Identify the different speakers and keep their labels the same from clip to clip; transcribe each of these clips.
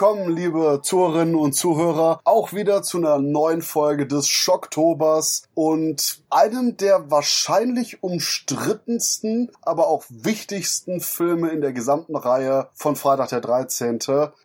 Speaker 1: Willkommen, liebe Zuhörerinnen und Zuhörer, auch wieder zu einer neuen Folge des Schocktobers und einem der wahrscheinlich umstrittensten, aber auch wichtigsten Filme in der gesamten Reihe von Freitag der 13.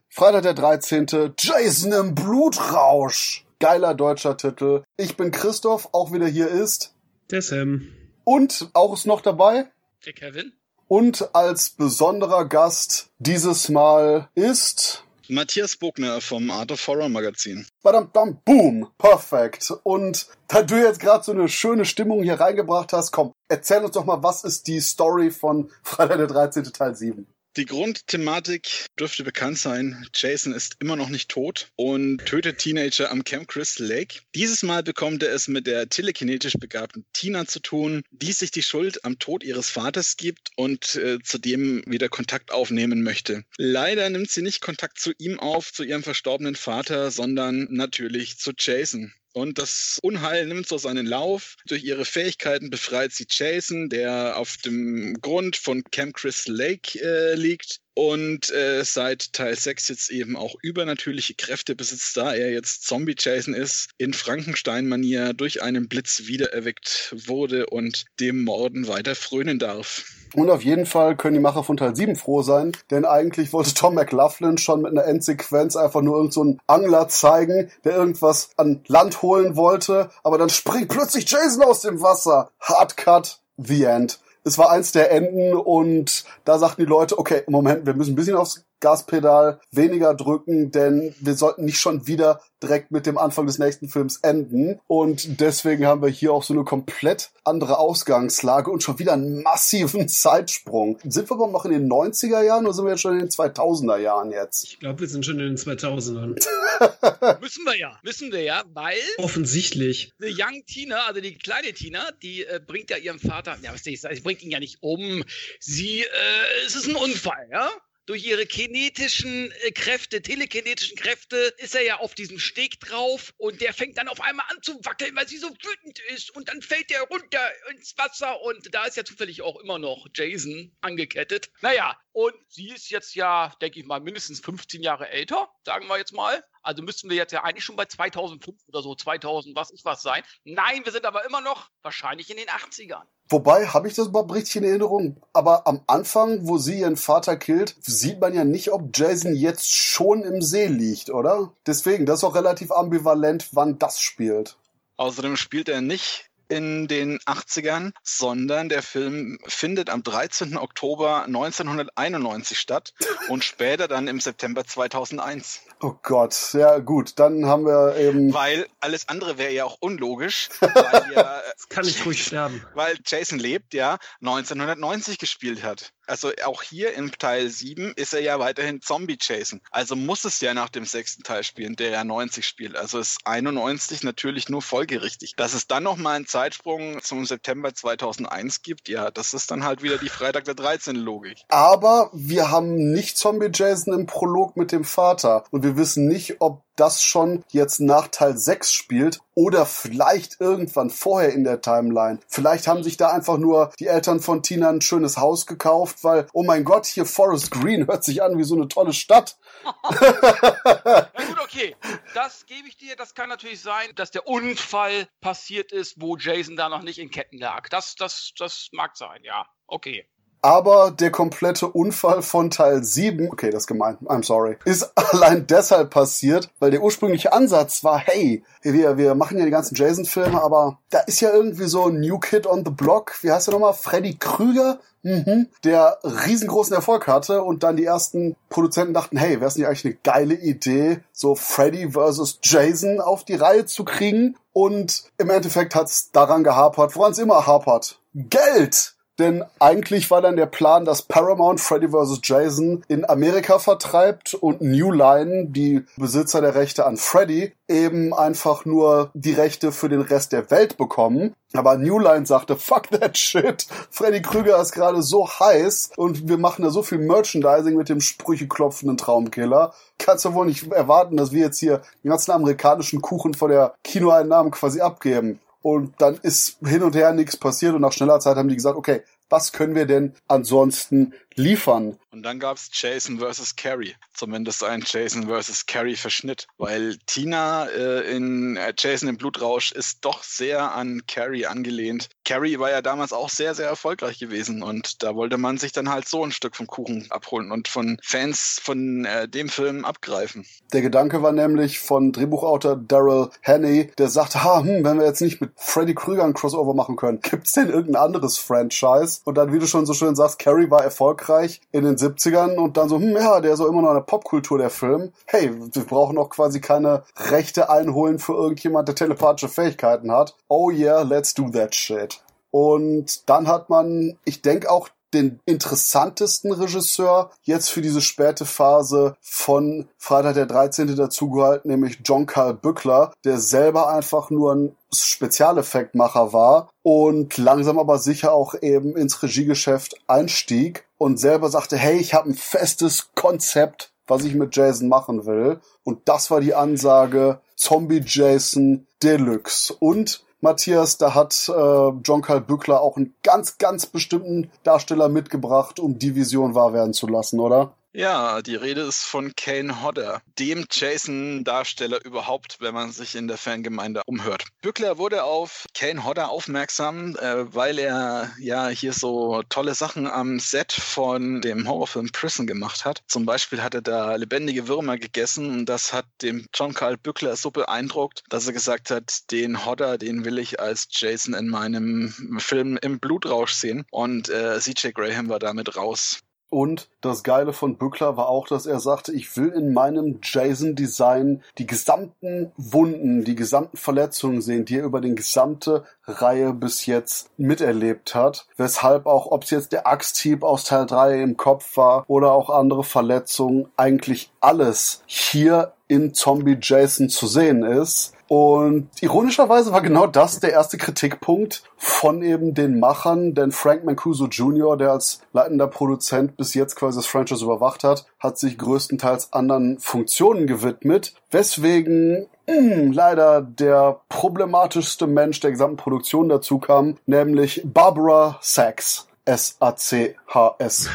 Speaker 1: Freitag der 13. Jason im Blutrausch. Geiler deutscher Titel. Ich bin Christoph, auch wieder hier ist.
Speaker 2: Der Sam.
Speaker 1: Und auch ist noch dabei.
Speaker 3: Der Kevin.
Speaker 1: Und als besonderer Gast dieses Mal ist
Speaker 4: Matthias Bogner vom Art of Horror Magazin.
Speaker 1: Badam, bam, boom, perfekt. Und da du jetzt gerade so eine schöne Stimmung hier reingebracht hast, komm, erzähl uns doch mal, was ist die Story von Freitag der 13. Teil 7?
Speaker 4: Die Grundthematik dürfte bekannt sein. Jason ist immer noch nicht tot und tötet Teenager am Camp Crystal Lake. Dieses Mal bekommt er es mit der telekinetisch begabten Tina zu tun, die sich die Schuld am Tod ihres Vaters gibt und äh, zudem wieder Kontakt aufnehmen möchte. Leider nimmt sie nicht Kontakt zu ihm auf, zu ihrem verstorbenen Vater, sondern natürlich zu Jason. Und das Unheil nimmt so seinen Lauf. Durch ihre Fähigkeiten befreit sie Jason, der auf dem Grund von Camp Crystal Lake äh, liegt und äh, seit Teil 6 jetzt eben auch übernatürliche Kräfte besitzt, da er jetzt Zombie Jason ist, in Frankenstein-Manier durch einen Blitz wiedererweckt wurde und dem Morden weiter frönen darf.
Speaker 1: Und auf jeden Fall können die Macher von Teil 7 froh sein, denn eigentlich wollte Tom McLaughlin schon mit einer Endsequenz einfach nur irgendeinen so Angler zeigen, der irgendwas an Land holen wollte, aber dann springt plötzlich Jason aus dem Wasser. Hardcut, the end. Es war eins der Enden und da sagten die Leute, okay, Moment, wir müssen ein bisschen aufs Gaspedal weniger drücken, denn wir sollten nicht schon wieder direkt mit dem Anfang des nächsten Films enden. Und deswegen haben wir hier auch so eine komplett andere Ausgangslage und schon wieder einen massiven Zeitsprung. Sind wir aber noch in den 90er Jahren oder sind wir jetzt schon in den 2000er Jahren jetzt?
Speaker 2: Ich glaube, wir sind schon in den 2000ern.
Speaker 3: müssen wir ja, müssen wir ja, weil
Speaker 2: offensichtlich
Speaker 3: die Young Tina, also die kleine Tina, die äh, bringt ja ihrem Vater, ja, was soll ich sagen, sie bringt ihn ja nicht um. Sie, äh, es ist ein Unfall, ja? Durch ihre kinetischen äh, Kräfte, telekinetischen Kräfte, ist er ja auf diesem Steg drauf und der fängt dann auf einmal an zu wackeln, weil sie so wütend ist und dann fällt er runter ins Wasser und da ist ja zufällig auch immer noch Jason angekettet. Naja, und sie ist jetzt ja, denke ich mal, mindestens 15 Jahre älter, sagen wir jetzt mal. Also müssten wir jetzt ja eigentlich schon bei 2005 oder so, 2000, was ich was sein. Nein, wir sind aber immer noch wahrscheinlich in den 80ern.
Speaker 1: Wobei, habe ich das überhaupt richtig in Erinnerung? Aber am Anfang, wo sie ihren Vater killt, sieht man ja nicht, ob Jason jetzt schon im See liegt, oder? Deswegen, das ist auch relativ ambivalent, wann das spielt.
Speaker 4: Außerdem spielt er nicht in den 80ern, sondern der Film findet am 13. Oktober 1991 statt und später dann im September 2001.
Speaker 1: Oh Gott, ja gut, dann haben wir eben.
Speaker 4: Weil alles andere wäre ja auch unlogisch. Weil ja,
Speaker 2: das kann ich ruhig sterben.
Speaker 4: Weil Jason lebt ja 1990 gespielt hat. Also auch hier im Teil 7 ist er ja weiterhin Zombie Jason. Also muss es ja nach dem sechsten Teil spielen, der ja 90 spielt. Also ist 91 natürlich nur folgerichtig. Dass es dann nochmal einen Zeitsprung zum September 2001 gibt, ja, das ist dann halt wieder die Freitag der 13 Logik.
Speaker 1: Aber wir haben nicht Zombie Jason im Prolog mit dem Vater. Und wir wissen nicht, ob das schon jetzt nach Teil 6 spielt oder vielleicht irgendwann vorher in der Timeline. Vielleicht haben sich da einfach nur die Eltern von Tina ein schönes Haus gekauft, weil, oh mein Gott, hier Forest Green hört sich an wie so eine tolle Stadt.
Speaker 3: Na gut, okay. Das gebe ich dir. Das kann natürlich sein, dass der Unfall passiert ist, wo Jason da noch nicht in Ketten lag. Das, das, das mag sein, ja. Okay.
Speaker 1: Aber der komplette Unfall von Teil 7, okay, das ist gemein, I'm sorry, ist allein deshalb passiert, weil der ursprüngliche Ansatz war, hey, wir, wir machen ja die ganzen Jason-Filme, aber da ist ja irgendwie so ein New Kid on the Block, wie heißt der nochmal, Freddy Krüger, mhm, der riesengroßen Erfolg hatte und dann die ersten Produzenten dachten, hey, wäre es nicht eigentlich eine geile Idee, so Freddy versus Jason auf die Reihe zu kriegen? Und im Endeffekt hat es daran gehapert, woran es immer hapert. Geld! Denn eigentlich war dann der Plan, dass Paramount Freddy vs. Jason in Amerika vertreibt und New Line, die Besitzer der Rechte an Freddy, eben einfach nur die Rechte für den Rest der Welt bekommen. Aber New Line sagte, fuck that shit. Freddy Krüger ist gerade so heiß und wir machen da so viel Merchandising mit dem sprücheklopfenden Traumkiller. Kannst du wohl nicht erwarten, dass wir jetzt hier den ganzen amerikanischen Kuchen vor der Kinoeinnahmen quasi abgeben. Und dann ist hin und her nichts passiert und nach schneller Zeit haben die gesagt, okay, was können wir denn ansonsten liefern.
Speaker 4: Und dann gab es Jason vs. Carrie. Zumindest ein Jason vs. Carrie-Verschnitt. Weil Tina äh, in äh, Jason im Blutrausch ist doch sehr an Carrie angelehnt. Carrie war ja damals auch sehr, sehr erfolgreich gewesen. Und da wollte man sich dann halt so ein Stück vom Kuchen abholen und von Fans von äh, dem Film abgreifen.
Speaker 1: Der Gedanke war nämlich von Drehbuchautor Daryl Hanney, der sagte, ha, hm, wenn wir jetzt nicht mit Freddy Krüger ein Crossover machen können, gibt's denn irgendein anderes Franchise? Und dann, wie du schon so schön sagst, Carrie war erfolgreich in den 70ern und dann so, hm, ja, der ist so immer noch eine Popkultur, der Film. Hey, wir brauchen auch quasi keine Rechte einholen für irgendjemand, der telepathische Fähigkeiten hat. Oh yeah, let's do that shit. Und dann hat man, ich denke auch den interessantesten Regisseur jetzt für diese späte Phase von Freitag der 13. dazugehalten, nämlich John Carl Bückler, der selber einfach nur ein Spezialeffektmacher war und langsam aber sicher auch eben ins Regiegeschäft einstieg und selber sagte, hey, ich habe ein festes Konzept, was ich mit Jason machen will. Und das war die Ansage Zombie Jason Deluxe. Und Matthias, da hat äh, John Carl Bückler auch einen ganz, ganz bestimmten Darsteller mitgebracht, um die Vision wahr werden zu lassen, oder?
Speaker 4: Ja, die Rede ist von Kane Hodder, dem Jason-Darsteller überhaupt, wenn man sich in der Fangemeinde umhört. Bückler wurde auf Kane Hodder aufmerksam, äh, weil er ja hier so tolle Sachen am Set von dem Horrorfilm Prison gemacht hat. Zum Beispiel hat er da lebendige Würmer gegessen und das hat dem John Carl Bückler so beeindruckt, dass er gesagt hat, den Hodder, den will ich als Jason in meinem Film im Blutrausch sehen. Und äh, CJ Graham war damit raus.
Speaker 1: Und das Geile von Bückler war auch, dass er sagte, ich will in meinem Jason-Design die gesamten Wunden, die gesamten Verletzungen sehen, die er über den gesamte Reihe bis jetzt miterlebt hat. Weshalb auch, ob es jetzt der Axthieb aus Teil 3 im Kopf war oder auch andere Verletzungen, eigentlich alles hier in Zombie Jason zu sehen ist. Und ironischerweise war genau das der erste Kritikpunkt von eben den Machern, denn Frank Mancuso Jr., der als leitender Produzent bis jetzt quasi das Franchise überwacht hat, hat sich größtenteils anderen Funktionen gewidmet, weswegen mh, hm, leider der problematischste Mensch der gesamten Produktion dazu kam, nämlich Barbara Sachs. S-A-C-H-S.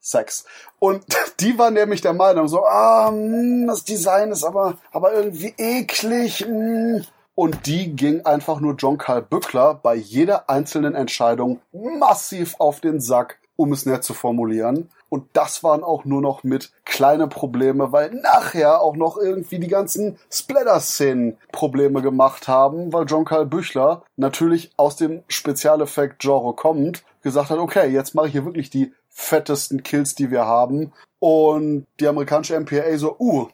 Speaker 1: Sex. Und die war nämlich der Meinung, so, ah, mh, das Design ist aber, aber irgendwie eklig. Mh. Und die ging einfach nur John Carl Bückler bei jeder einzelnen Entscheidung massiv auf den Sack, um es nett zu formulieren. Und das waren auch nur noch mit kleine Probleme, weil nachher auch noch irgendwie die ganzen Splatter-Szenen Probleme gemacht haben, weil John Carl Büchler natürlich aus dem Spezialeffekt-Genre kommt, gesagt hat, okay, jetzt mache ich hier wirklich die fettesten Kills, die wir haben. Und die amerikanische MPA so, uh,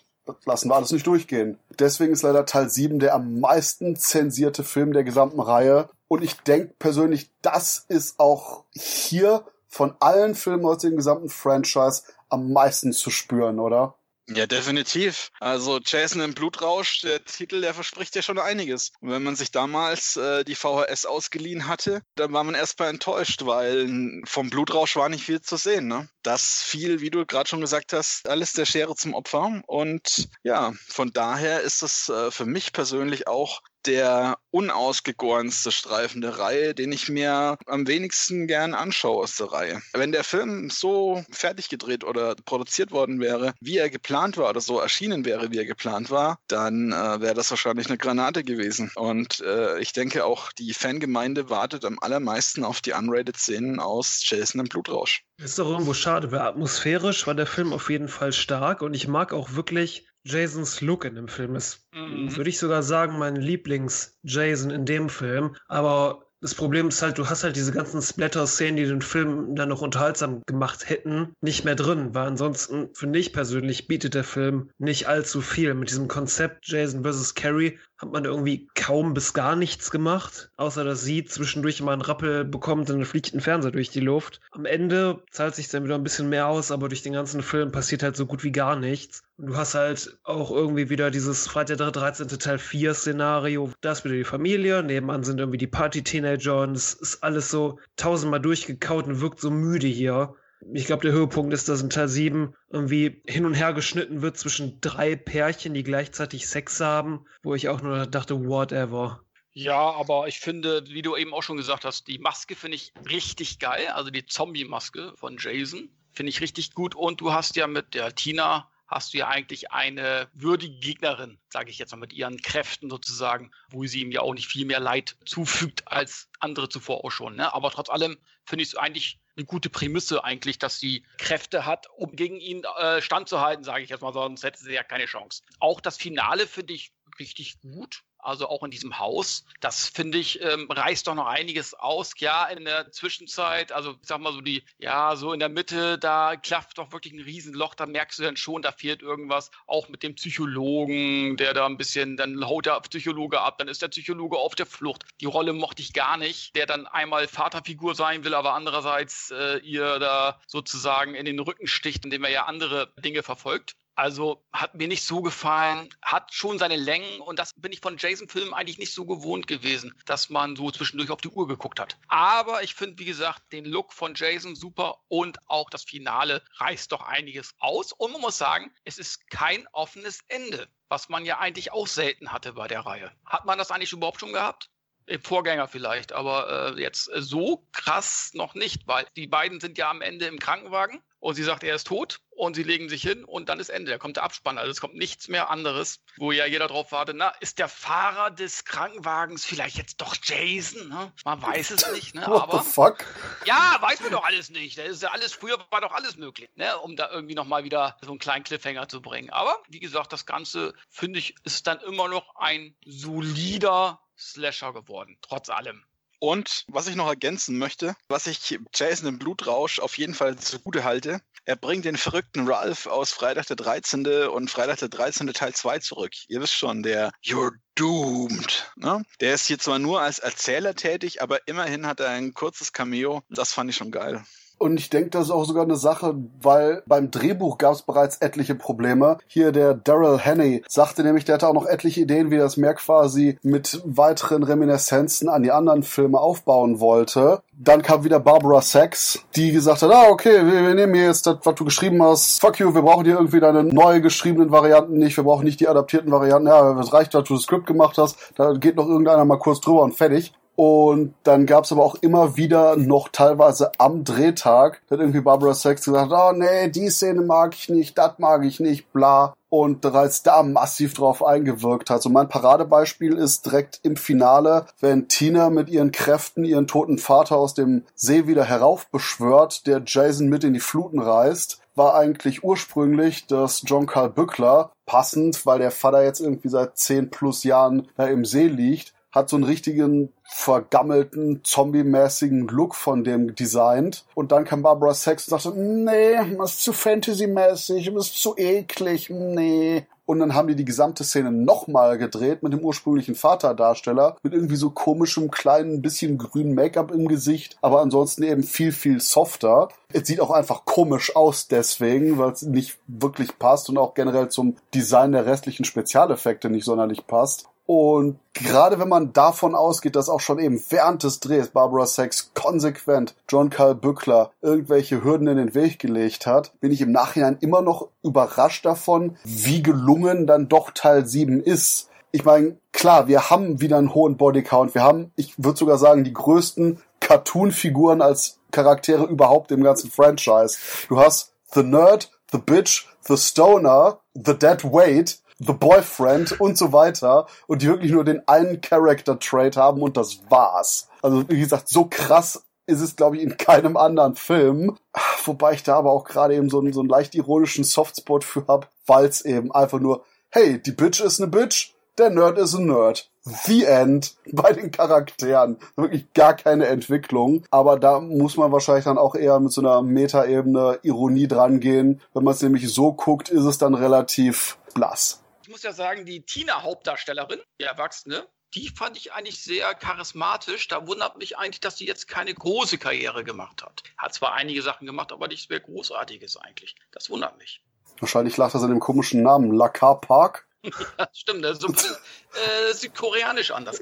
Speaker 1: lassen wir alles nicht durchgehen. Deswegen ist leider Teil 7 der am meisten zensierte Film der gesamten Reihe. Und ich denke persönlich, das ist auch hier von allen Filmen aus dem gesamten Franchise am meisten zu spüren, oder?
Speaker 4: Ja, definitiv. Also Jason im Blutrausch, der Titel, der verspricht ja schon einiges. Und wenn man sich damals äh, die VHS ausgeliehen hatte, dann war man erstmal enttäuscht, weil vom Blutrausch war nicht viel zu sehen. Ne? Das fiel, wie du gerade schon gesagt hast, alles der Schere zum Opfer. Und ja, von daher ist es äh, für mich persönlich auch der unausgegorenste Streifen der Reihe, den ich mir am wenigsten gern anschaue aus der Reihe. Wenn der Film so fertig gedreht oder produziert worden wäre, wie er geplant war oder so erschienen wäre, wie er geplant war, dann äh, wäre das wahrscheinlich eine Granate gewesen. Und äh, ich denke auch, die Fangemeinde wartet am allermeisten auf die unrated Szenen aus Jason im Blutrausch.
Speaker 2: Ist doch irgendwo schade, weil atmosphärisch war der Film auf jeden Fall stark und ich mag auch wirklich Jasons Look in dem Film ist, mhm. würde ich sogar sagen, mein Lieblings-Jason in dem Film. Aber das Problem ist halt, du hast halt diese ganzen Splatter-Szenen, die den Film dann noch unterhaltsam gemacht hätten, nicht mehr drin. Weil ansonsten, finde ich persönlich, bietet der Film nicht allzu viel. Mit diesem Konzept Jason vs. Carrie hat man irgendwie kaum bis gar nichts gemacht, außer dass sie zwischendurch mal einen Rappel bekommt und dann fliegt ein Fernseher durch die Luft. Am Ende zahlt sich dann wieder ein bisschen mehr aus, aber durch den ganzen Film passiert halt so gut wie gar nichts. Und du hast halt auch irgendwie wieder dieses Freitag der 13. Teil 4 Szenario. Da ist wieder die Familie, nebenan sind irgendwie die Party-Teenager und es ist alles so tausendmal durchgekaut und wirkt so müde hier. Ich glaube, der Höhepunkt ist, dass in Teil 7 irgendwie hin und her geschnitten wird zwischen drei Pärchen, die gleichzeitig Sex haben, wo ich auch nur dachte, whatever.
Speaker 3: Ja, aber ich finde, wie du eben auch schon gesagt hast, die Maske finde ich richtig geil. Also die Zombie-Maske von Jason. Finde ich richtig gut. Und du hast ja mit der Tina hast du ja eigentlich eine würdige Gegnerin, sage ich jetzt mal, mit ihren Kräften sozusagen, wo sie ihm ja auch nicht viel mehr Leid zufügt als andere zuvor auch schon. Ne? Aber trotz allem finde ich es eigentlich eine gute Prämisse eigentlich, dass sie Kräfte hat, um gegen ihn äh, standzuhalten, sage ich jetzt mal, sonst hätte sie ja keine Chance. Auch das Finale finde ich richtig gut also auch in diesem Haus. Das finde ich, ähm, reißt doch noch einiges aus. Ja, in der Zwischenzeit, also ich sag mal so die, ja, so in der Mitte, da klafft doch wirklich ein Riesenloch, da merkst du dann schon, da fehlt irgendwas. Auch mit dem Psychologen, der da ein bisschen, dann haut der Psychologe ab, dann ist der Psychologe auf der Flucht. Die Rolle mochte ich gar nicht, der dann einmal Vaterfigur sein will, aber andererseits äh, ihr da sozusagen in den Rücken sticht, indem er ja andere Dinge verfolgt. Also hat mir nicht so gefallen, hat schon seine Längen und das bin ich von Jason-Filmen eigentlich nicht so gewohnt gewesen, dass man so zwischendurch auf die Uhr geguckt hat. Aber ich finde, wie gesagt, den Look von Jason super und auch das Finale reißt doch einiges aus. Und man muss sagen, es ist kein offenes Ende, was man ja eigentlich auch selten hatte bei der Reihe. Hat man das eigentlich überhaupt schon gehabt? Im Vorgänger vielleicht, aber äh, jetzt so krass noch nicht, weil die beiden sind ja am Ende im Krankenwagen und sie sagt, er ist tot und sie legen sich hin und dann ist Ende. Da kommt der Abspann. Also es kommt nichts mehr anderes, wo ja jeder drauf wartet. Na, ist der Fahrer des Krankenwagens vielleicht jetzt doch Jason? Ne? Man weiß es nicht. Ne?
Speaker 1: What
Speaker 3: Aber
Speaker 1: the fuck?
Speaker 3: ja, weiß man doch alles nicht. Das ist ja alles, früher war doch alles möglich, ne? um da irgendwie nochmal wieder so einen kleinen Cliffhanger zu bringen. Aber wie gesagt, das Ganze, finde ich, ist dann immer noch ein solider Slasher geworden, trotz allem.
Speaker 4: Und was ich noch ergänzen möchte, was ich Jason im Blutrausch auf jeden Fall zugute halte, er bringt den verrückten Ralph aus Freitag der 13. und Freitag der 13. Teil 2 zurück. Ihr wisst schon, der You're Doomed. Ne? Der ist hier zwar nur als Erzähler tätig, aber immerhin hat er ein kurzes Cameo. Das fand ich schon geil.
Speaker 1: Und ich denke, das ist auch sogar eine Sache, weil beim Drehbuch gab es bereits etliche Probleme. Hier der Daryl Hanney sagte nämlich, der hatte auch noch etliche Ideen, wie das mehr quasi mit weiteren Reminiszenzen an die anderen Filme aufbauen wollte. Dann kam wieder Barbara Sachs, die gesagt hat, ah, okay, wir, wir nehmen hier jetzt das, was du geschrieben hast. Fuck you, wir brauchen hier irgendwie deine neu geschriebenen Varianten nicht, wir brauchen nicht die adaptierten Varianten. Ja, es reicht, dass du das Skript gemacht hast, da geht noch irgendeiner mal kurz drüber und fertig. Und dann gab es aber auch immer wieder noch teilweise am Drehtag, hat irgendwie Barbara Sachs gesagt, oh nee, die Szene mag ich nicht, das mag ich nicht, bla. Und bereits da massiv drauf eingewirkt hat. So mein Paradebeispiel ist direkt im Finale, wenn Tina mit ihren Kräften ihren toten Vater aus dem See wieder heraufbeschwört, der Jason mit in die Fluten reißt war eigentlich ursprünglich, dass John Carl Bückler, passend, weil der Vater jetzt irgendwie seit zehn plus Jahren da im See liegt, hat so einen richtigen vergammelten, zombie-mäßigen Look von dem designt. Und dann kam Barbara Sachs und sagte, nee, das ist zu Fantasy-mäßig, das ist zu eklig, nee. Und dann haben die die gesamte Szene nochmal gedreht mit dem ursprünglichen Vaterdarsteller, mit irgendwie so komischem, kleinen, bisschen grünen Make-up im Gesicht, aber ansonsten eben viel, viel softer. Es sieht auch einfach komisch aus deswegen, weil es nicht wirklich passt und auch generell zum Design der restlichen Spezialeffekte nicht sonderlich passt. Und gerade wenn man davon ausgeht, dass auch schon eben während des Drehs Barbara Sachs konsequent John Carl Bückler irgendwelche Hürden in den Weg gelegt hat, bin ich im Nachhinein immer noch überrascht davon, wie gelungen dann doch Teil 7 ist. Ich meine, klar, wir haben wieder einen hohen Bodycount. Wir haben, ich würde sogar sagen, die größten Cartoon-Figuren als Charaktere überhaupt im ganzen Franchise. Du hast The Nerd, The Bitch, The Stoner, The Dead Weight, The Boyfriend und so weiter und die wirklich nur den einen Character Trait haben und das war's. Also wie gesagt, so krass ist es, glaube ich, in keinem anderen Film. Wobei ich da aber auch gerade eben so einen, so einen leicht ironischen Softspot für hab, weil es eben einfach nur, hey, die Bitch ist eine Bitch, der Nerd ist ein Nerd. The End bei den Charakteren. Wirklich gar keine Entwicklung. Aber da muss man wahrscheinlich dann auch eher mit so einer Metaebene Ironie drangehen. Wenn man es nämlich so guckt, ist es dann relativ blass
Speaker 3: muss ja sagen, die Tina-Hauptdarstellerin, die Erwachsene, die fand ich eigentlich sehr charismatisch. Da wundert mich eigentlich, dass sie jetzt keine große Karriere gemacht hat. Hat zwar einige Sachen gemacht, aber nichts mehr Großartiges eigentlich. Das wundert mich.
Speaker 1: Wahrscheinlich lag das an dem komischen Namen. Lakar Park.
Speaker 3: ja, stimmt, das ist so äh, südkoreanisch anders.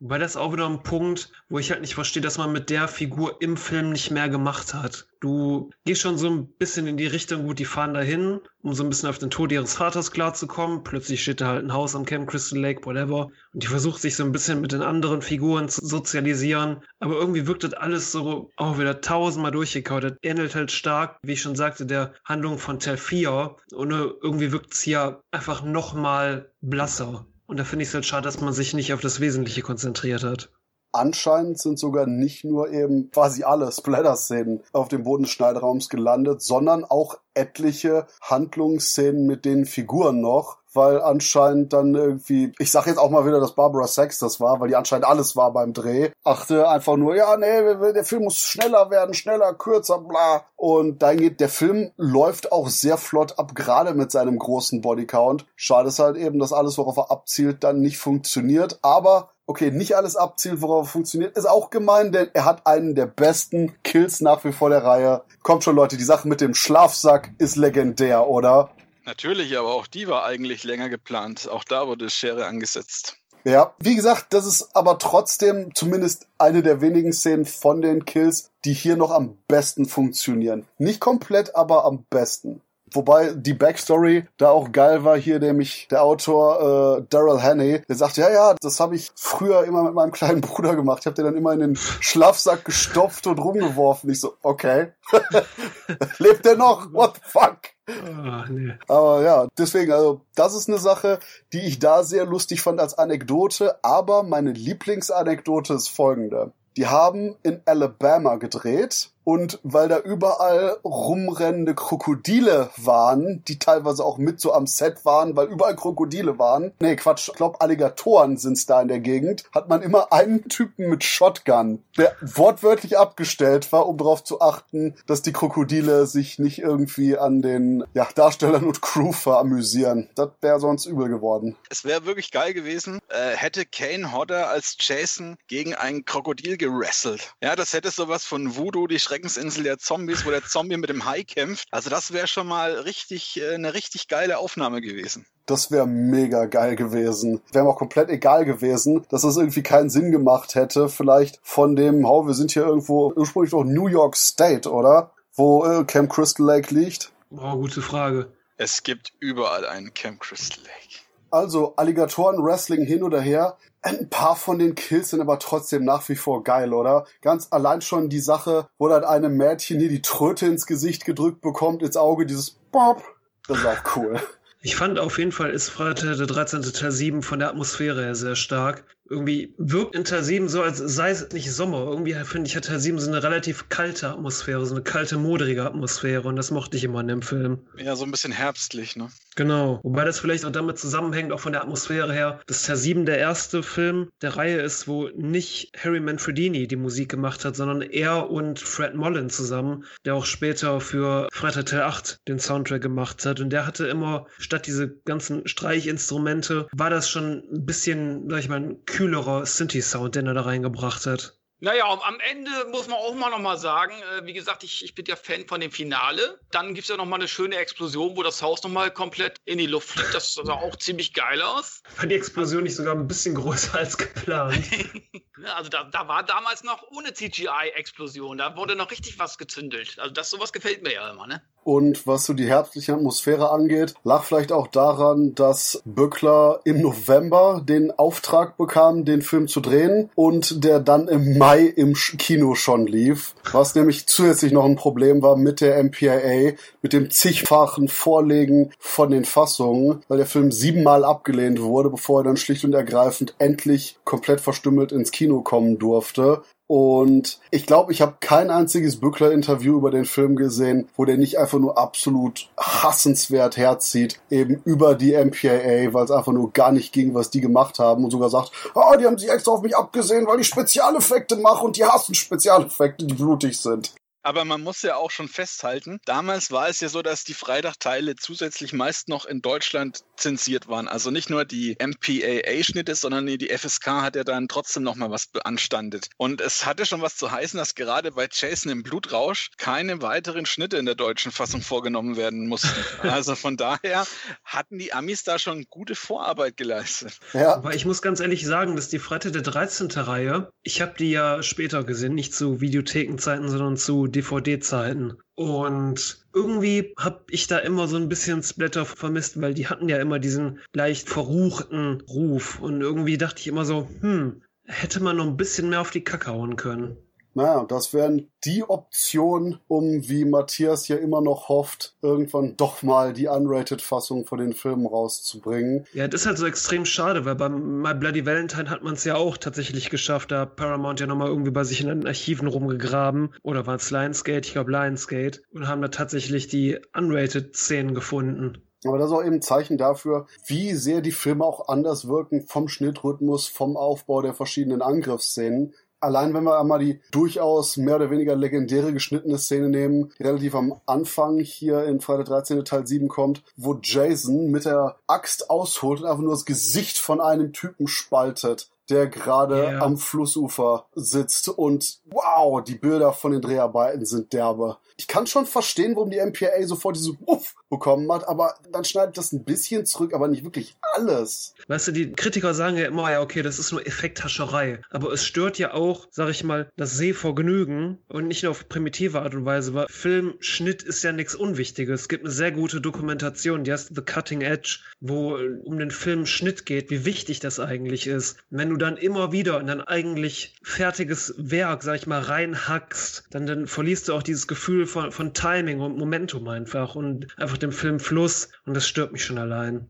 Speaker 2: Weil das auch wieder ein Punkt, wo ich halt nicht verstehe, dass man mit der Figur im Film nicht mehr gemacht hat. Du gehst schon so ein bisschen in die Richtung, gut, die fahren dahin, um so ein bisschen auf den Tod ihres Vaters klarzukommen. Plötzlich steht da halt ein Haus am Camp Crystal Lake, whatever. Und die versucht sich so ein bisschen mit den anderen Figuren zu sozialisieren. Aber irgendwie wirkt das alles so auch wieder tausendmal durchgekaut. Das ähnelt halt stark, wie ich schon sagte, der Handlung von Tel 4. Und irgendwie wirkt es hier einfach nochmal blasser. Und da finde ich es halt schade, dass man sich nicht auf das Wesentliche konzentriert hat.
Speaker 1: Anscheinend sind sogar nicht nur eben quasi alle Splatter-Szenen auf dem Boden des Schneideraums gelandet, sondern auch etliche Handlungsszenen mit den Figuren noch, weil anscheinend dann irgendwie, ich sag jetzt auch mal wieder, dass Barbara Sachs das war, weil die anscheinend alles war beim Dreh, achte einfach nur, ja, nee, der Film muss schneller werden, schneller, kürzer, bla. Und dann geht, der Film läuft auch sehr flott ab, gerade mit seinem großen Bodycount. Schade ist halt eben, dass alles, worauf er abzielt, dann nicht funktioniert, aber okay, nicht alles abzielt, worauf er funktioniert, ist auch gemein, denn er hat einen der besten Kills nach wie vor der Reihe. Kommt schon, Leute, die Sache mit dem Schlafsack ist legendär, oder?
Speaker 4: Natürlich, aber auch die war eigentlich länger geplant. Auch da wurde Schere angesetzt.
Speaker 1: Ja, wie gesagt, das ist aber trotzdem zumindest eine der wenigen Szenen von den Kills, die hier noch am besten funktionieren. Nicht komplett, aber am besten. Wobei die Backstory da auch geil war, hier nämlich der Autor äh, Daryl Hannay, der sagt, ja, ja, das habe ich früher immer mit meinem kleinen Bruder gemacht. Ich habe den dann immer in den Schlafsack gestopft und rumgeworfen. Ich so, okay. Lebt der noch? What the fuck? Ach, nee. Aber ja, deswegen, also das ist eine Sache, die ich da sehr lustig fand als Anekdote. Aber meine Lieblingsanekdote ist folgende. Die haben in Alabama gedreht und weil da überall rumrennende Krokodile waren, die teilweise auch mit so am Set waren, weil überall Krokodile waren. Nee, Quatsch, ich glaube Alligatoren sind's da in der Gegend. Hat man immer einen Typen mit Shotgun, der wortwörtlich abgestellt war, um darauf zu achten, dass die Krokodile sich nicht irgendwie an den ja, Darstellern und Crew veramüsieren. Das wäre sonst übel geworden.
Speaker 4: Es wäre wirklich geil gewesen, äh, hätte Kane Hodder als Jason gegen ein Krokodil gerasselt. Ja, das hätte sowas von Voodoo, die Schreck Schreckensinsel der Zombies, wo der Zombie mit dem Hai kämpft. Also das wäre schon mal richtig, äh, eine richtig geile Aufnahme gewesen.
Speaker 1: Das wäre mega geil gewesen. Wäre mir auch komplett egal gewesen, dass das irgendwie keinen Sinn gemacht hätte. Vielleicht von dem, oh, wir sind hier irgendwo ursprünglich doch New York State, oder? Wo äh, Camp Crystal Lake liegt.
Speaker 2: Oh, gute Frage.
Speaker 4: Es gibt überall einen Camp Crystal Lake.
Speaker 1: Also Alligatoren Wrestling hin oder her. Ein paar von den Kills sind aber trotzdem nach wie vor geil, oder? Ganz allein schon die Sache, wo dann einem Mädchen hier die Tröte ins Gesicht gedrückt bekommt, ins Auge, dieses Bob. Das ist auch cool.
Speaker 2: Ich fand auf jeden Fall ist Freitag der 13. Teil 7 von der Atmosphäre her sehr stark irgendwie wirkt in Teil 7 so, als sei es nicht Sommer. Irgendwie finde ich, hat Teil 7 so eine relativ kalte Atmosphäre, so eine kalte, modrige Atmosphäre und das mochte ich immer in dem Film.
Speaker 4: Ja, so ein bisschen herbstlich, ne?
Speaker 2: Genau. Wobei das vielleicht auch damit zusammenhängt, auch von der Atmosphäre her, dass Teil 7 der erste Film der Reihe ist, wo nicht Harry Manfredini die Musik gemacht hat, sondern er und Fred Mullen zusammen, der auch später für Freitag Teil 8 den Soundtrack gemacht hat. Und der hatte immer, statt diese ganzen Streichinstrumente, war das schon ein bisschen, sag ich mal, ein kühlerer Synthi-Sound, den er da reingebracht hat.
Speaker 3: Naja, am Ende muss man auch mal nochmal sagen, äh, wie gesagt, ich, ich bin ja Fan von dem Finale. Dann gibt es ja nochmal eine schöne Explosion, wo das Haus nochmal komplett in die Luft fliegt. Das sah auch ziemlich geil aus.
Speaker 2: War die Explosion nicht sogar ein bisschen größer als geplant?
Speaker 3: also da, da war damals noch ohne CGI-Explosion. Da wurde noch richtig was gezündelt. Also das sowas gefällt mir ja immer, ne?
Speaker 1: Und was so die herbstliche Atmosphäre angeht, lag vielleicht auch daran, dass Böckler im November den Auftrag bekam, den Film zu drehen und der dann im Mai im Kino schon lief. Was nämlich zusätzlich noch ein Problem war mit der MPAA, mit dem zigfachen Vorlegen von den Fassungen, weil der Film siebenmal abgelehnt wurde, bevor er dann schlicht und ergreifend endlich komplett verstümmelt ins Kino kommen durfte. Und ich glaube, ich habe kein einziges Bückler-Interview über den Film gesehen, wo der nicht einfach nur absolut hassenswert herzieht, eben über die MPAA, weil es einfach nur gar nicht ging, was die gemacht haben und sogar sagt, ah, oh, die haben sich extra auf mich abgesehen, weil ich Spezialeffekte mache und die hassen Spezialeffekte, die blutig sind.
Speaker 4: Aber man muss ja auch schon festhalten, damals war es ja so, dass die Freitagteile zusätzlich meist noch in Deutschland zensiert waren. Also nicht nur die MPAA-Schnitte, sondern die FSK hat ja dann trotzdem noch mal was beanstandet. Und es hatte schon was zu heißen, dass gerade bei Jason im Blutrausch keine weiteren Schnitte in der deutschen Fassung vorgenommen werden mussten. Also von daher hatten die Amis da schon gute Vorarbeit geleistet.
Speaker 2: Ja. Aber ich muss ganz ehrlich sagen, dass die Freitag der 13. Reihe, ich habe die ja später gesehen, nicht zu Videothekenzeiten, sondern zu DVD-Zeiten. Und irgendwie habe ich da immer so ein bisschen Splatter vermisst, weil die hatten ja immer diesen leicht verruchten Ruf. Und irgendwie dachte ich immer so, hm, hätte man noch ein bisschen mehr auf die Kacke hauen können.
Speaker 1: Naja, das wären die Optionen, um, wie Matthias ja immer noch hofft, irgendwann doch mal die Unrated-Fassung von den Filmen rauszubringen.
Speaker 2: Ja, das ist halt so extrem schade, weil bei My Bloody Valentine hat man es ja auch tatsächlich geschafft, da Paramount ja nochmal irgendwie bei sich in den Archiven rumgegraben. Oder war es Lionsgate? Ich glaube Lionsgate. Und haben da tatsächlich die Unrated-Szenen gefunden.
Speaker 1: Aber das ist auch eben ein Zeichen dafür, wie sehr die Filme auch anders wirken vom Schnittrhythmus, vom Aufbau der verschiedenen Angriffsszenen allein wenn wir einmal die durchaus mehr oder weniger legendäre geschnittene Szene nehmen, die relativ am Anfang hier in Freitag 13. Teil 7 kommt, wo Jason mit der Axt ausholt und einfach nur das Gesicht von einem Typen spaltet der gerade yeah. am Flussufer sitzt und wow, die Bilder von den Dreharbeiten sind derbe. Ich kann schon verstehen, warum die MPA sofort diese Uff bekommen hat, aber dann schneidet das ein bisschen zurück, aber nicht wirklich alles.
Speaker 2: Weißt du, die Kritiker sagen ja immer, ja, okay, das ist nur Effekthascherei. Aber es stört ja auch, sag ich mal, das Sehvergnügen und nicht nur auf primitive Art und Weise, weil Filmschnitt ist ja nichts Unwichtiges. Es gibt eine sehr gute Dokumentation, die heißt The Cutting Edge, wo um den Filmschnitt geht, wie wichtig das eigentlich ist. Wenn du dann immer wieder in dein eigentlich fertiges Werk, sag ich mal, reinhackst, dann, dann verlierst du auch dieses Gefühl von, von Timing und Momentum einfach und einfach dem Filmfluss und das stört mich schon allein.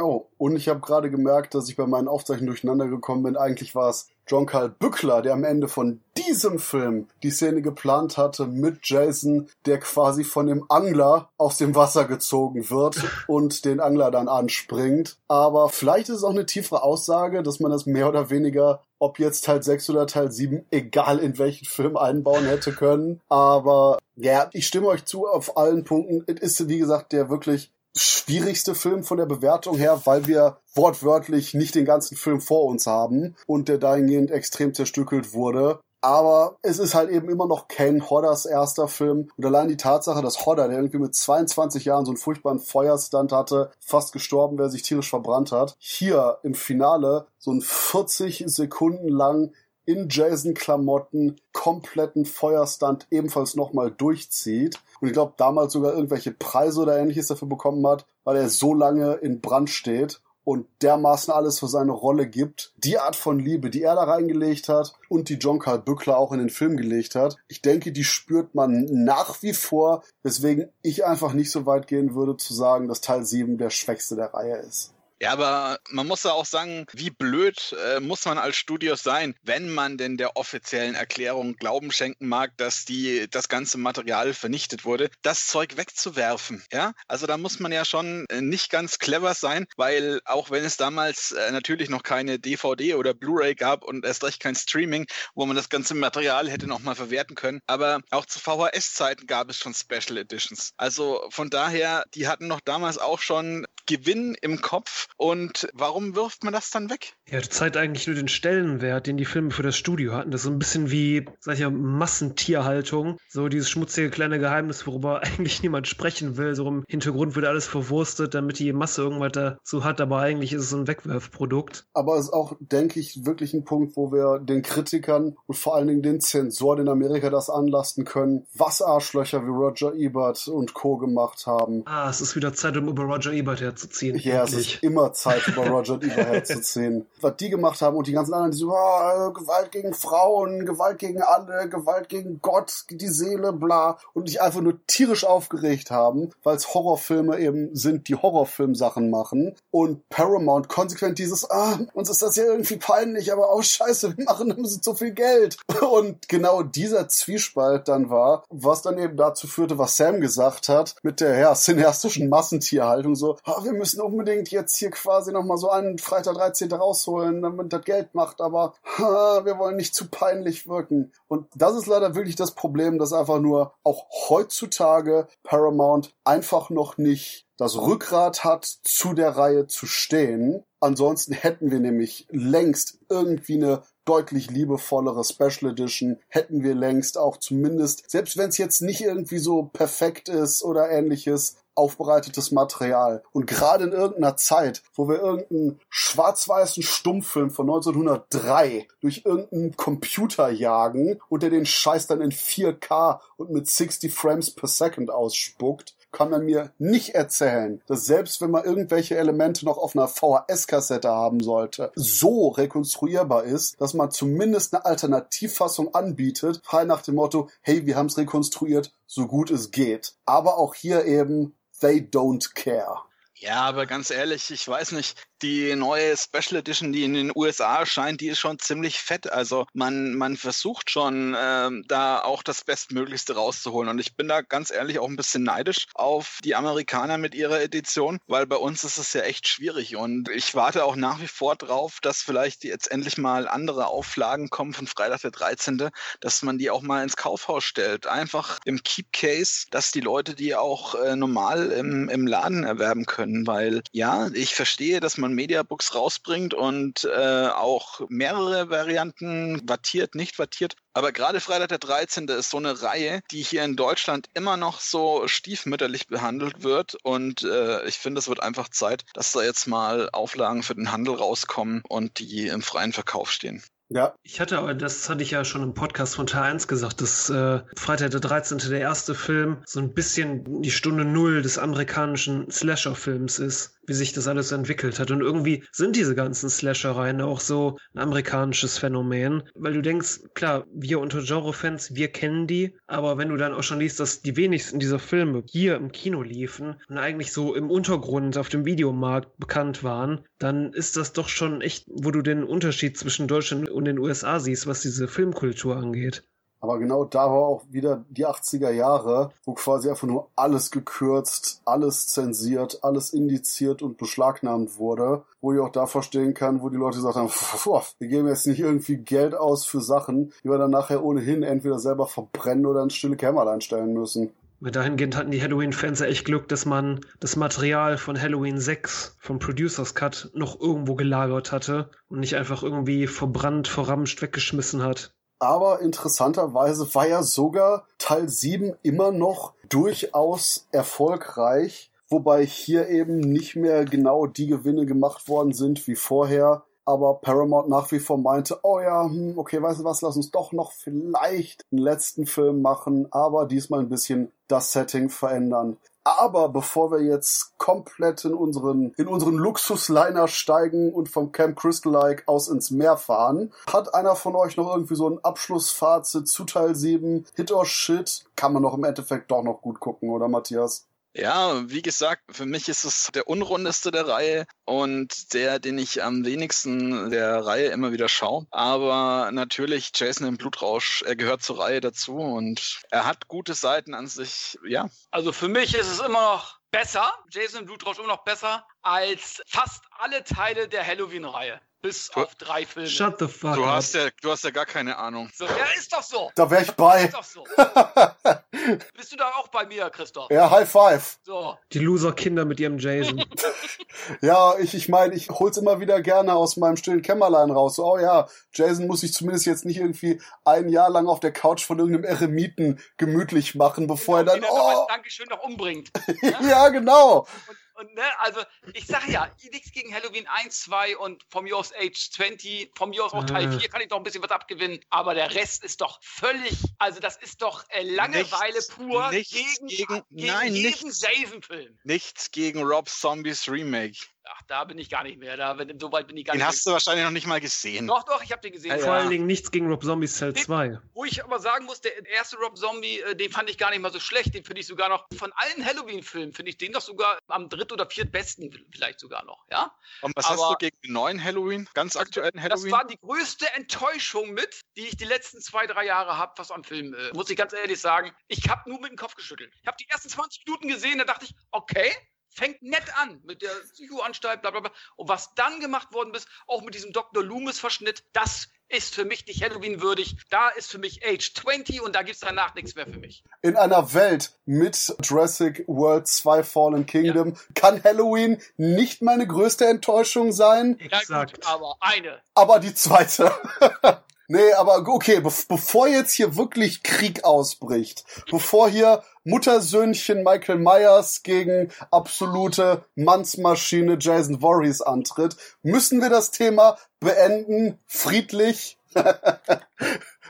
Speaker 1: Oh, und ich habe gerade gemerkt, dass ich bei meinen Aufzeichnungen durcheinander gekommen bin. Eigentlich war es John Carl Bückler, der am Ende von diesem Film die Szene geplant hatte mit Jason, der quasi von dem Angler aus dem Wasser gezogen wird und den Angler dann anspringt. Aber vielleicht ist es auch eine tiefere Aussage, dass man das mehr oder weniger, ob jetzt Teil 6 oder Teil 7, egal in welchen Film einbauen hätte können. Aber ja, ich stimme euch zu auf allen Punkten. Es ist, wie gesagt, der wirklich schwierigste Film von der Bewertung her, weil wir wortwörtlich nicht den ganzen Film vor uns haben und der dahingehend extrem zerstückelt wurde. Aber es ist halt eben immer noch Ken Hodders erster Film. Und allein die Tatsache, dass Hodder, der irgendwie mit 22 Jahren so einen furchtbaren Feuerstand hatte, fast gestorben wäre, sich tierisch verbrannt hat, hier im Finale so ein 40 Sekunden lang in Jason-Klamotten kompletten Feuerstand ebenfalls nochmal durchzieht. Und ich glaube, damals sogar irgendwelche Preise oder ähnliches dafür bekommen hat, weil er so lange in Brand steht und dermaßen alles für seine Rolle gibt. Die Art von Liebe, die er da reingelegt hat und die John Carl Bückler auch in den Film gelegt hat, ich denke, die spürt man nach wie vor, weswegen ich einfach nicht so weit gehen würde zu sagen, dass Teil 7 der schwächste der Reihe ist.
Speaker 4: Ja, aber man muss ja auch sagen, wie blöd äh, muss man als Studios sein, wenn man denn der offiziellen Erklärung Glauben schenken mag, dass die das ganze Material vernichtet wurde, das Zeug wegzuwerfen. Ja, also da muss man ja schon äh, nicht ganz clever sein, weil auch wenn es damals äh, natürlich noch keine DVD oder Blu-ray gab und erst recht kein Streaming, wo man das ganze Material hätte nochmal verwerten können, aber auch zu VHS-Zeiten gab es schon Special Editions. Also von daher, die hatten noch damals auch schon Gewinn im Kopf und warum wirft man das dann weg?
Speaker 2: Ja, das zeigt eigentlich nur den Stellenwert, den die Filme für das Studio hatten. Das ist so ein bisschen wie, sag ich ja, Massentierhaltung. So dieses schmutzige kleine Geheimnis, worüber eigentlich niemand sprechen will. So im Hintergrund wird alles verwurstet, damit die Masse irgendwas dazu hat, aber eigentlich ist es ein Wegwerfprodukt.
Speaker 1: Aber es ist auch, denke ich, wirklich ein Punkt, wo wir den Kritikern und vor allen Dingen den Zensoren in Amerika das anlasten können, was Arschlöcher wie Roger Ebert und Co. gemacht haben.
Speaker 2: Ah, es ist wieder Zeit, um über Roger Ebert herzuziehen.
Speaker 1: Ja, es ist immer Zeit, über Roger Ebert herzuziehen. Was die gemacht haben und die ganzen anderen, die so, oh, Gewalt gegen Frauen, Gewalt gegen alle, Gewalt gegen Gott, die Seele, bla. Und sich einfach nur tierisch aufgeregt haben, weil es Horrorfilme eben sind, die Horrorfilmsachen machen. Und Paramount konsequent dieses, ah, uns ist das ja irgendwie peinlich, aber oh scheiße, wir machen damit so viel Geld. Und genau dieser Zwiespalt dann war, was dann eben dazu führte, was Sam gesagt hat, mit der ja, cineastischen Massentierhaltung, so, oh, wir müssen unbedingt jetzt hier quasi nochmal so einen Freitag 13. rausholen, damit das Geld macht, aber ha, wir wollen nicht zu peinlich wirken. Und das ist leider wirklich das Problem, dass einfach nur auch heutzutage Paramount einfach noch nicht das Rückgrat hat, zu der Reihe zu stehen. Ansonsten hätten wir nämlich längst irgendwie eine deutlich liebevollere Special Edition hätten wir längst auch zumindest, selbst wenn es jetzt nicht irgendwie so perfekt ist oder ähnliches, aufbereitetes Material. Und gerade in irgendeiner Zeit, wo wir irgendeinen schwarz-weißen Stummfilm von 1903 durch irgendeinen Computer jagen und der den Scheiß dann in 4K und mit 60 Frames per Second ausspuckt, kann man mir nicht erzählen, dass selbst wenn man irgendwelche Elemente noch auf einer VHS-Kassette haben sollte, so rekonstruierbar ist, dass man zumindest eine Alternativfassung anbietet, frei nach dem Motto, hey, wir haben es rekonstruiert, so gut es geht. Aber auch hier eben, they don't care.
Speaker 4: Ja, aber ganz ehrlich, ich weiß nicht, die neue Special Edition, die in den USA erscheint, die ist schon ziemlich fett. Also man, man versucht schon, ähm, da auch das Bestmöglichste rauszuholen. Und ich bin da ganz ehrlich auch ein bisschen neidisch auf die Amerikaner mit ihrer Edition, weil bei uns ist es ja echt schwierig. Und ich warte auch nach wie vor drauf, dass vielleicht jetzt endlich mal andere Auflagen kommen von Freitag der 13., dass man die auch mal ins Kaufhaus stellt. Einfach im Keep Case, dass die Leute die auch äh, normal im, im Laden erwerben können. Weil ja, ich verstehe, dass man man Mediabooks rausbringt und äh, auch mehrere Varianten, wattiert, nicht wattiert. Aber gerade Freitag der 13. ist so eine Reihe, die hier in Deutschland immer noch so stiefmütterlich behandelt wird. Und äh, ich finde, es wird einfach Zeit, dass da jetzt mal Auflagen für den Handel rauskommen und die im freien Verkauf stehen.
Speaker 2: Ja. Ich hatte aber, das hatte ich ja schon im Podcast von Teil 1 gesagt, dass äh, Freitag der 13. der erste Film so ein bisschen die Stunde Null des amerikanischen Slasher-Films ist wie sich das alles entwickelt hat. Und irgendwie sind diese ganzen Slashereien auch so ein amerikanisches Phänomen, weil du denkst, klar, wir unter Genre-Fans, wir kennen die, aber wenn du dann auch schon liest, dass die wenigsten dieser Filme hier im Kino liefen und eigentlich so im Untergrund auf dem Videomarkt bekannt waren, dann ist das doch schon echt, wo du den Unterschied zwischen Deutschland und den USA siehst, was diese Filmkultur angeht.
Speaker 1: Aber genau da war auch wieder die 80er Jahre, wo quasi einfach nur alles gekürzt, alles zensiert, alles indiziert und beschlagnahmt wurde. Wo ich auch da verstehen kann, wo die Leute gesagt haben, wir geben jetzt nicht irgendwie Geld aus für Sachen, die wir dann nachher ohnehin entweder selber verbrennen oder ins stille Kämmerlein stellen müssen.
Speaker 2: Dahingehend hatten die Halloween-Fans ja echt Glück, dass man das Material von Halloween 6 vom Producers Cut noch irgendwo gelagert hatte und nicht einfach irgendwie verbrannt, verramscht, weggeschmissen hat.
Speaker 1: Aber interessanterweise war ja sogar Teil 7 immer noch durchaus erfolgreich, wobei hier eben nicht mehr genau die Gewinne gemacht worden sind wie vorher. Aber Paramount nach wie vor meinte, oh ja, hm, okay, weißt du was, lass uns doch noch vielleicht einen letzten Film machen, aber diesmal ein bisschen das Setting verändern. Aber bevor wir jetzt komplett in unseren, in unseren Luxusliner steigen und vom Camp Crystal Lake aus ins Meer fahren, hat einer von euch noch irgendwie so ein Abschlussfazit zu Teil 7? Hit or Shit? Kann man noch im Endeffekt doch noch gut gucken, oder Matthias?
Speaker 4: Ja, wie gesagt, für mich ist es der unrundeste der Reihe und der, den ich am wenigsten der Reihe immer wieder schaue. Aber natürlich, Jason im Blutrausch, er gehört zur Reihe dazu und er hat gute Seiten an sich, ja.
Speaker 3: Also für mich ist es immer noch besser, Jason im Blutrausch immer noch besser als fast alle Teile der Halloween-Reihe. Bis du, auf drei Filme.
Speaker 2: Shut the fuck
Speaker 4: du up. Hast ja, du hast ja gar keine Ahnung.
Speaker 3: So, ja, ist doch so.
Speaker 1: Da wäre ich bei. Ist doch so.
Speaker 3: Bist du da auch bei mir, Christoph?
Speaker 1: Ja, High Five.
Speaker 2: So. Die Loser-Kinder mit ihrem Jason.
Speaker 1: ja, ich, ich meine, ich hol's immer wieder gerne aus meinem stillen Kämmerlein raus. So, oh ja, Jason muss sich zumindest jetzt nicht irgendwie ein Jahr lang auf der Couch von irgendeinem Eremiten gemütlich machen, bevor genau, er dann, oh.
Speaker 3: Dankeschön noch umbringt.
Speaker 1: ja? ja, genau. Und
Speaker 3: und ne, also ich sage ja, nichts gegen Halloween 1, 2 und vom mir aus Age 20, vom mir aus auch Teil 4 kann ich doch ein bisschen was abgewinnen, aber der Rest ist doch völlig, also das ist doch äh, Langeweile nichts, pur
Speaker 4: nichts
Speaker 3: gegen,
Speaker 4: gegen,
Speaker 3: gegen
Speaker 4: nein,
Speaker 3: jeden Jason-Film.
Speaker 4: Nichts gegen Rob Zombies Remake.
Speaker 3: Ach, da bin ich gar nicht mehr. Da, so weit bin ich gar
Speaker 4: den
Speaker 3: nicht.
Speaker 4: Den hast du wahrscheinlich noch nicht mal gesehen.
Speaker 3: Doch, doch, ich habe den gesehen.
Speaker 2: Ja, Vor allen Dingen nichts gegen Rob Zombies Cell 2.
Speaker 3: Wo ich aber sagen muss, der erste Rob Zombie, äh, den fand ich gar nicht mal so schlecht. Den finde ich sogar noch, von allen Halloween-Filmen, finde ich den doch sogar am dritt- oder viertbesten vielleicht sogar noch, ja?
Speaker 4: Und was aber hast du gegen den neuen Halloween, ganz aktuellen Halloween?
Speaker 3: Das war die größte Enttäuschung mit, die ich die letzten zwei, drei Jahre habe, was am Film, äh, muss ich ganz ehrlich sagen. Ich habe nur mit dem Kopf geschüttelt. Ich habe die ersten 20 Minuten gesehen, da dachte ich, okay, fängt nett an mit der Psychoanstalt, bla bla bla. Und was dann gemacht worden ist, auch mit diesem Dr. Loomis-Verschnitt, das ist für mich nicht Halloween würdig. Da ist für mich Age 20 und da gibt es danach nichts mehr für mich.
Speaker 1: In einer Welt mit Jurassic World 2 Fallen Kingdom ja. kann Halloween nicht meine größte Enttäuschung sein.
Speaker 3: Ja, gut, aber eine.
Speaker 1: Aber die zweite. Nee, aber okay, be bevor jetzt hier wirklich Krieg ausbricht, bevor hier Muttersöhnchen Michael Myers gegen absolute Mannsmaschine Jason Voorhees antritt, müssen wir das Thema beenden, friedlich.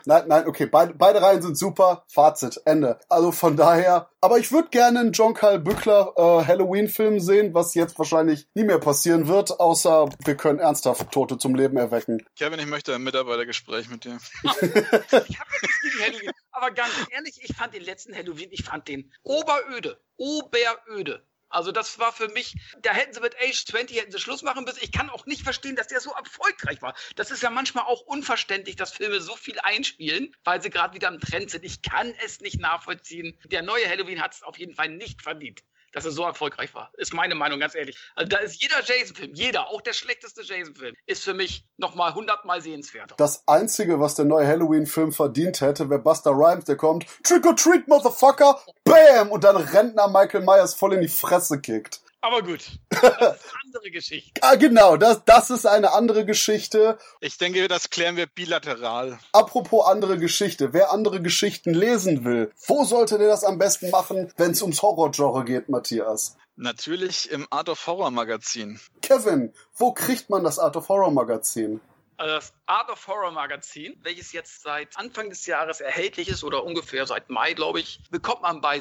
Speaker 1: Nein, nein, okay, beide, beide Reihen sind super. Fazit, Ende. Also von daher, aber ich würde gerne einen John Kyle Bückler äh, Halloween-Film sehen, was jetzt wahrscheinlich nie mehr passieren wird, außer wir können ernsthaft Tote zum Leben erwecken.
Speaker 4: Kevin, ich möchte ein Mitarbeitergespräch mit dir.
Speaker 3: ich habe nichts gegen Halloween, aber ganz ehrlich, ich fand den letzten Halloween, ich fand den oberöde, oberöde. Also das war für mich, da hätten sie mit Age 20 hätten sie Schluss machen müssen. Ich kann auch nicht verstehen, dass der so erfolgreich war. Das ist ja manchmal auch unverständlich, dass Filme so viel einspielen, weil sie gerade wieder im Trend sind. Ich kann es nicht nachvollziehen. Der neue Halloween hat es auf jeden Fall nicht verdient dass er so erfolgreich war. Ist meine Meinung, ganz ehrlich. Also da ist jeder Jason-Film, jeder, auch der schlechteste Jason-Film, ist für mich nochmal hundertmal sehenswerter.
Speaker 1: Das Einzige, was der neue Halloween-Film verdient hätte, wäre Buster Rhymes, der kommt, Trick or Treat, Motherfucker, Bam! Und dann Rentner Michael Myers voll in die Fresse kickt.
Speaker 3: Aber gut, das ist eine andere Geschichte.
Speaker 1: ah, genau, das, das ist eine andere Geschichte.
Speaker 4: Ich denke, das klären wir bilateral.
Speaker 1: Apropos andere Geschichte, wer andere Geschichten lesen will, wo sollte der das am besten machen, wenn es ums Horrorgenre geht, Matthias?
Speaker 4: Natürlich im Art of Horror Magazin.
Speaker 1: Kevin, wo kriegt man das Art of Horror Magazin?
Speaker 3: Also das Art of Horror Magazin, welches jetzt seit Anfang des Jahres erhältlich ist oder ungefähr seit Mai, glaube ich, bekommt man bei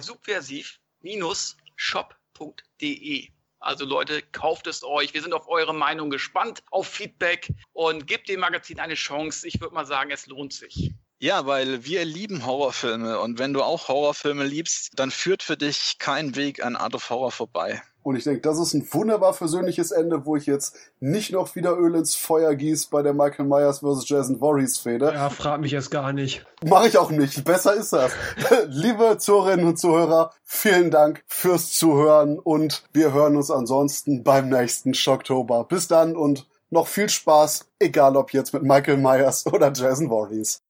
Speaker 3: subversiv-shop.de. Also Leute, kauft es euch. Wir sind auf eure Meinung gespannt, auf Feedback und gebt dem Magazin eine Chance. Ich würde mal sagen, es lohnt sich.
Speaker 4: Ja, weil wir lieben Horrorfilme und wenn du auch Horrorfilme liebst, dann führt für dich kein Weg an Art of Horror vorbei.
Speaker 1: Und ich denke, das ist ein wunderbar versöhnliches Ende, wo ich jetzt nicht noch wieder Öl ins Feuer gieße bei der Michael Myers vs. Jason Voorhees Fehde.
Speaker 2: Ja, frag mich erst gar nicht.
Speaker 1: Mache ich auch nicht. Besser ist das. Liebe Zuhörerinnen und Zuhörer, vielen Dank fürs Zuhören und wir hören uns ansonsten beim nächsten Schocktober. Bis dann und noch viel Spaß, egal ob jetzt mit Michael Myers oder Jason Voorhees.